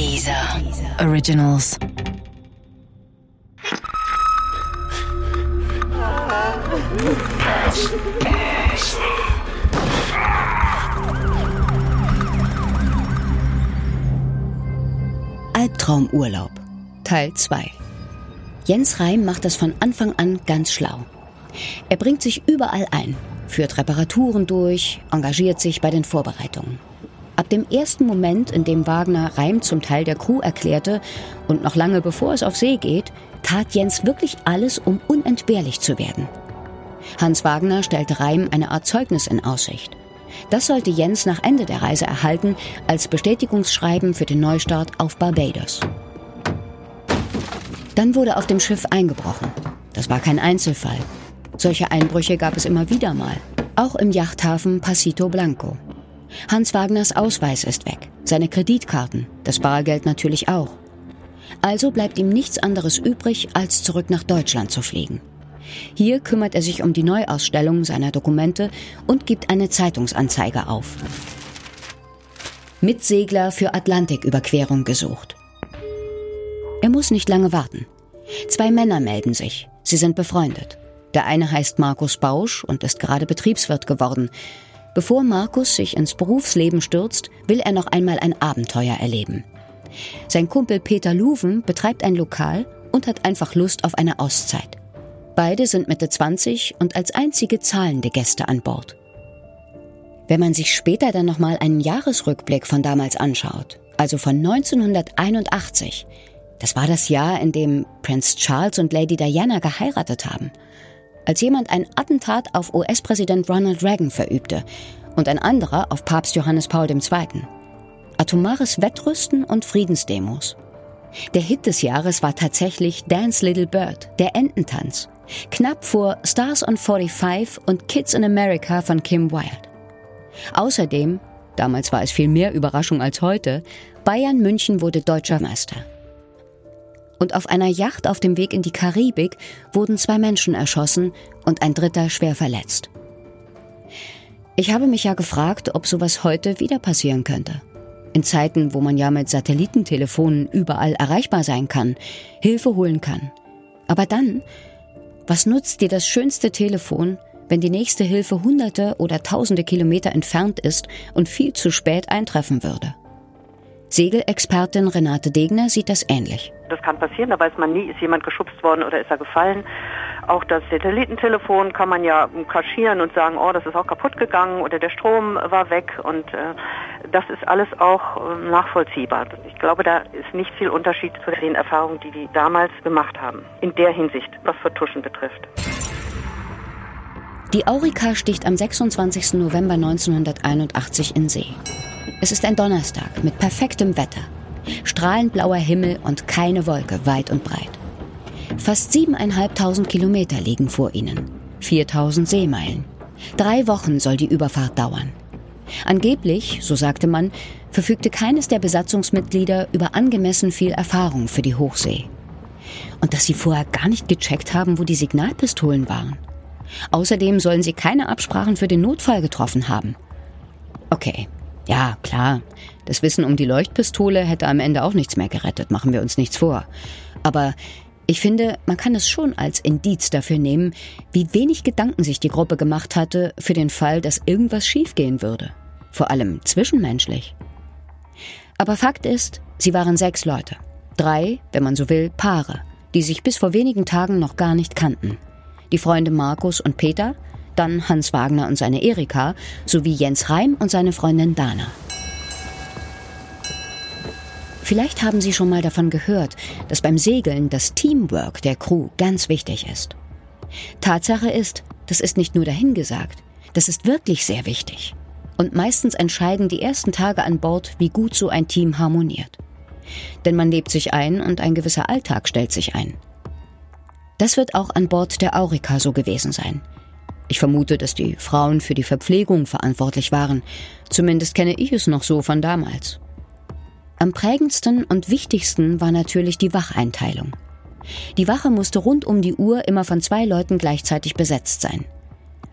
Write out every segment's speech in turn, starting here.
Dieser Originals. Albtraumurlaub Teil 2 Jens Reim macht das von Anfang an ganz schlau. Er bringt sich überall ein, führt Reparaturen durch, engagiert sich bei den Vorbereitungen. Dem ersten Moment, in dem Wagner Reim zum Teil der Crew erklärte und noch lange bevor es auf See geht, tat Jens wirklich alles, um unentbehrlich zu werden. Hans Wagner stellte Reim eine Art Zeugnis in Aussicht. Das sollte Jens nach Ende der Reise erhalten als Bestätigungsschreiben für den Neustart auf Barbados. Dann wurde auf dem Schiff eingebrochen. Das war kein Einzelfall. Solche Einbrüche gab es immer wieder mal, auch im Yachthafen Pasito Blanco. Hans Wagners Ausweis ist weg, seine Kreditkarten, das Bargeld natürlich auch. Also bleibt ihm nichts anderes übrig, als zurück nach Deutschland zu fliegen. Hier kümmert er sich um die Neuausstellung seiner Dokumente und gibt eine Zeitungsanzeige auf. Mitsegler für Atlantiküberquerung gesucht. Er muss nicht lange warten. Zwei Männer melden sich. Sie sind befreundet. Der eine heißt Markus Bausch und ist gerade Betriebswirt geworden. Bevor Markus sich ins Berufsleben stürzt, will er noch einmal ein Abenteuer erleben. Sein Kumpel Peter Luven betreibt ein Lokal und hat einfach Lust auf eine Auszeit. Beide sind Mitte 20 und als einzige zahlende Gäste an Bord. Wenn man sich später dann nochmal einen Jahresrückblick von damals anschaut, also von 1981, das war das Jahr, in dem Prince Charles und Lady Diana geheiratet haben, als jemand ein Attentat auf US-Präsident Ronald Reagan verübte und ein anderer auf Papst Johannes Paul II. Atomares Wettrüsten und Friedensdemos. Der Hit des Jahres war tatsächlich Dance Little Bird, der Ententanz, knapp vor Stars on 45 und Kids in America von Kim Wilde. Außerdem, damals war es viel mehr Überraschung als heute, Bayern München wurde deutscher Meister. Und auf einer Yacht auf dem Weg in die Karibik wurden zwei Menschen erschossen und ein dritter schwer verletzt. Ich habe mich ja gefragt, ob sowas heute wieder passieren könnte. In Zeiten, wo man ja mit Satellitentelefonen überall erreichbar sein kann, Hilfe holen kann. Aber dann was nutzt dir das schönste Telefon, wenn die nächste Hilfe hunderte oder tausende Kilometer entfernt ist und viel zu spät eintreffen würde? Segelexpertin Renate Degner sieht das ähnlich. Das kann passieren, da weiß man nie, ist jemand geschubst worden oder ist er gefallen. Auch das Satellitentelefon kann man ja kaschieren und sagen, oh, das ist auch kaputt gegangen oder der Strom war weg und äh, das ist alles auch äh, nachvollziehbar. Ich glaube, da ist nicht viel Unterschied zu den Erfahrungen, die die damals gemacht haben, in der Hinsicht, was Vertuschen betrifft. Die Aurika sticht am 26. November 1981 in See. Es ist ein Donnerstag mit perfektem Wetter. Strahlend blauer Himmel und keine Wolke weit und breit. Fast siebeneinhalbtausend Kilometer liegen vor ihnen. 4000 Seemeilen. Drei Wochen soll die Überfahrt dauern. Angeblich, so sagte man, verfügte keines der Besatzungsmitglieder über angemessen viel Erfahrung für die Hochsee. Und dass sie vorher gar nicht gecheckt haben, wo die Signalpistolen waren. Außerdem sollen sie keine Absprachen für den Notfall getroffen haben. Okay, ja, klar, das Wissen um die Leuchtpistole hätte am Ende auch nichts mehr gerettet, machen wir uns nichts vor. Aber ich finde, man kann es schon als Indiz dafür nehmen, wie wenig Gedanken sich die Gruppe gemacht hatte für den Fall, dass irgendwas schiefgehen würde. Vor allem zwischenmenschlich. Aber Fakt ist, sie waren sechs Leute. Drei, wenn man so will, Paare, die sich bis vor wenigen Tagen noch gar nicht kannten. Die Freunde Markus und Peter, dann Hans Wagner und seine Erika, sowie Jens Reim und seine Freundin Dana. Vielleicht haben Sie schon mal davon gehört, dass beim Segeln das Teamwork der Crew ganz wichtig ist. Tatsache ist, das ist nicht nur dahingesagt, das ist wirklich sehr wichtig. Und meistens entscheiden die ersten Tage an Bord, wie gut so ein Team harmoniert. Denn man lebt sich ein und ein gewisser Alltag stellt sich ein. Das wird auch an Bord der Aurika so gewesen sein. Ich vermute, dass die Frauen für die Verpflegung verantwortlich waren. Zumindest kenne ich es noch so von damals. Am prägendsten und wichtigsten war natürlich die Wacheinteilung. Die Wache musste rund um die Uhr immer von zwei Leuten gleichzeitig besetzt sein.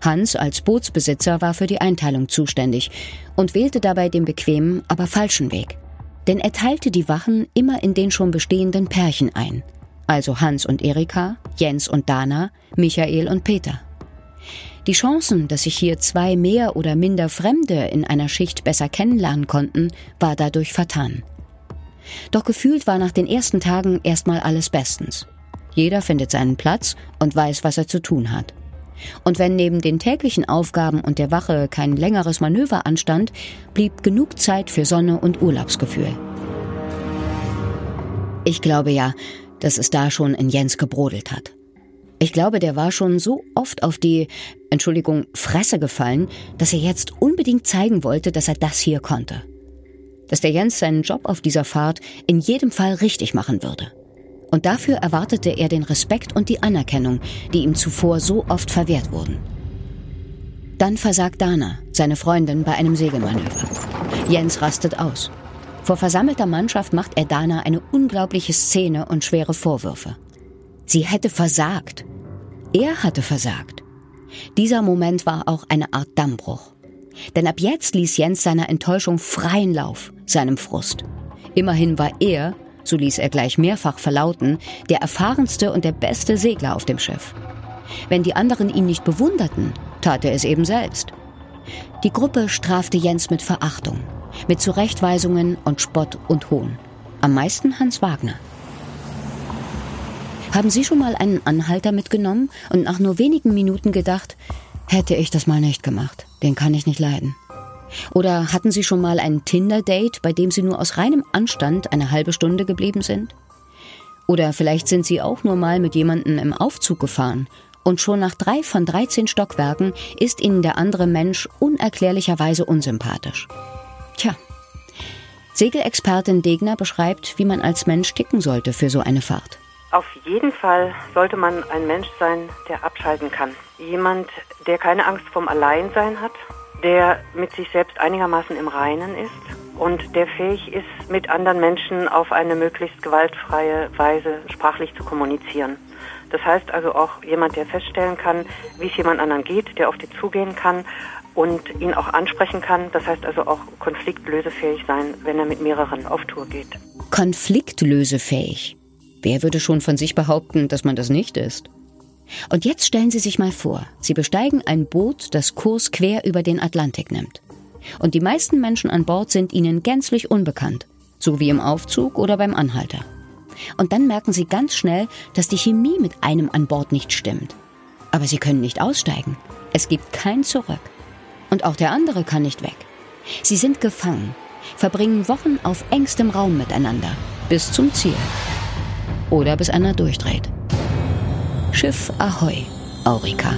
Hans als Bootsbesitzer war für die Einteilung zuständig und wählte dabei den bequemen, aber falschen Weg. Denn er teilte die Wachen immer in den schon bestehenden Pärchen ein. Also Hans und Erika, Jens und Dana, Michael und Peter. Die Chancen, dass sich hier zwei mehr oder minder Fremde in einer Schicht besser kennenlernen konnten, war dadurch vertan. Doch gefühlt war nach den ersten Tagen erstmal alles bestens. Jeder findet seinen Platz und weiß, was er zu tun hat. Und wenn neben den täglichen Aufgaben und der Wache kein längeres Manöver anstand, blieb genug Zeit für Sonne und Urlaubsgefühl. Ich glaube ja, dass es da schon in Jens gebrodelt hat. Ich glaube, der war schon so oft auf die, Entschuldigung, Fresse gefallen, dass er jetzt unbedingt zeigen wollte, dass er das hier konnte. Dass der Jens seinen Job auf dieser Fahrt in jedem Fall richtig machen würde. Und dafür erwartete er den Respekt und die Anerkennung, die ihm zuvor so oft verwehrt wurden. Dann versagt Dana, seine Freundin, bei einem Segelmanöver. Jens rastet aus. Vor versammelter Mannschaft macht er Dana eine unglaubliche Szene und schwere Vorwürfe. Sie hätte versagt. Er hatte versagt. Dieser Moment war auch eine Art Dammbruch. Denn ab jetzt ließ Jens seiner Enttäuschung freien Lauf, seinem Frust. Immerhin war er so ließ er gleich mehrfach verlauten, der erfahrenste und der beste Segler auf dem Schiff. Wenn die anderen ihn nicht bewunderten, tat er es eben selbst. Die Gruppe strafte Jens mit Verachtung, mit Zurechtweisungen und Spott und Hohn. Am meisten Hans Wagner. Haben Sie schon mal einen Anhalter mitgenommen und nach nur wenigen Minuten gedacht, hätte ich das mal nicht gemacht, den kann ich nicht leiden? Oder hatten Sie schon mal ein Tinder-Date, bei dem Sie nur aus reinem Anstand eine halbe Stunde geblieben sind? Oder vielleicht sind Sie auch nur mal mit jemandem im Aufzug gefahren und schon nach drei von 13 Stockwerken ist Ihnen der andere Mensch unerklärlicherweise unsympathisch. Tja, Segelexpertin Degner beschreibt, wie man als Mensch ticken sollte für so eine Fahrt. Auf jeden Fall sollte man ein Mensch sein, der abschalten kann. Jemand, der keine Angst vom Alleinsein hat, der mit sich selbst einigermaßen im Reinen ist und der fähig ist, mit anderen Menschen auf eine möglichst gewaltfreie Weise sprachlich zu kommunizieren. Das heißt also auch jemand, der feststellen kann, wie es jemand anderen geht, der auf die zugehen kann und ihn auch ansprechen kann. Das heißt also auch konfliktlösefähig sein, wenn er mit mehreren auf Tour geht. Konfliktlösefähig? Wer würde schon von sich behaupten, dass man das nicht ist? Und jetzt stellen Sie sich mal vor, Sie besteigen ein Boot, das Kurs quer über den Atlantik nimmt. Und die meisten Menschen an Bord sind Ihnen gänzlich unbekannt, so wie im Aufzug oder beim Anhalter. Und dann merken Sie ganz schnell, dass die Chemie mit einem an Bord nicht stimmt. Aber Sie können nicht aussteigen. Es gibt kein Zurück. Und auch der andere kann nicht weg. Sie sind gefangen, verbringen Wochen auf engstem Raum miteinander, bis zum Ziel. Oder bis einer durchdreht. Schiff Ahoi, Aurika.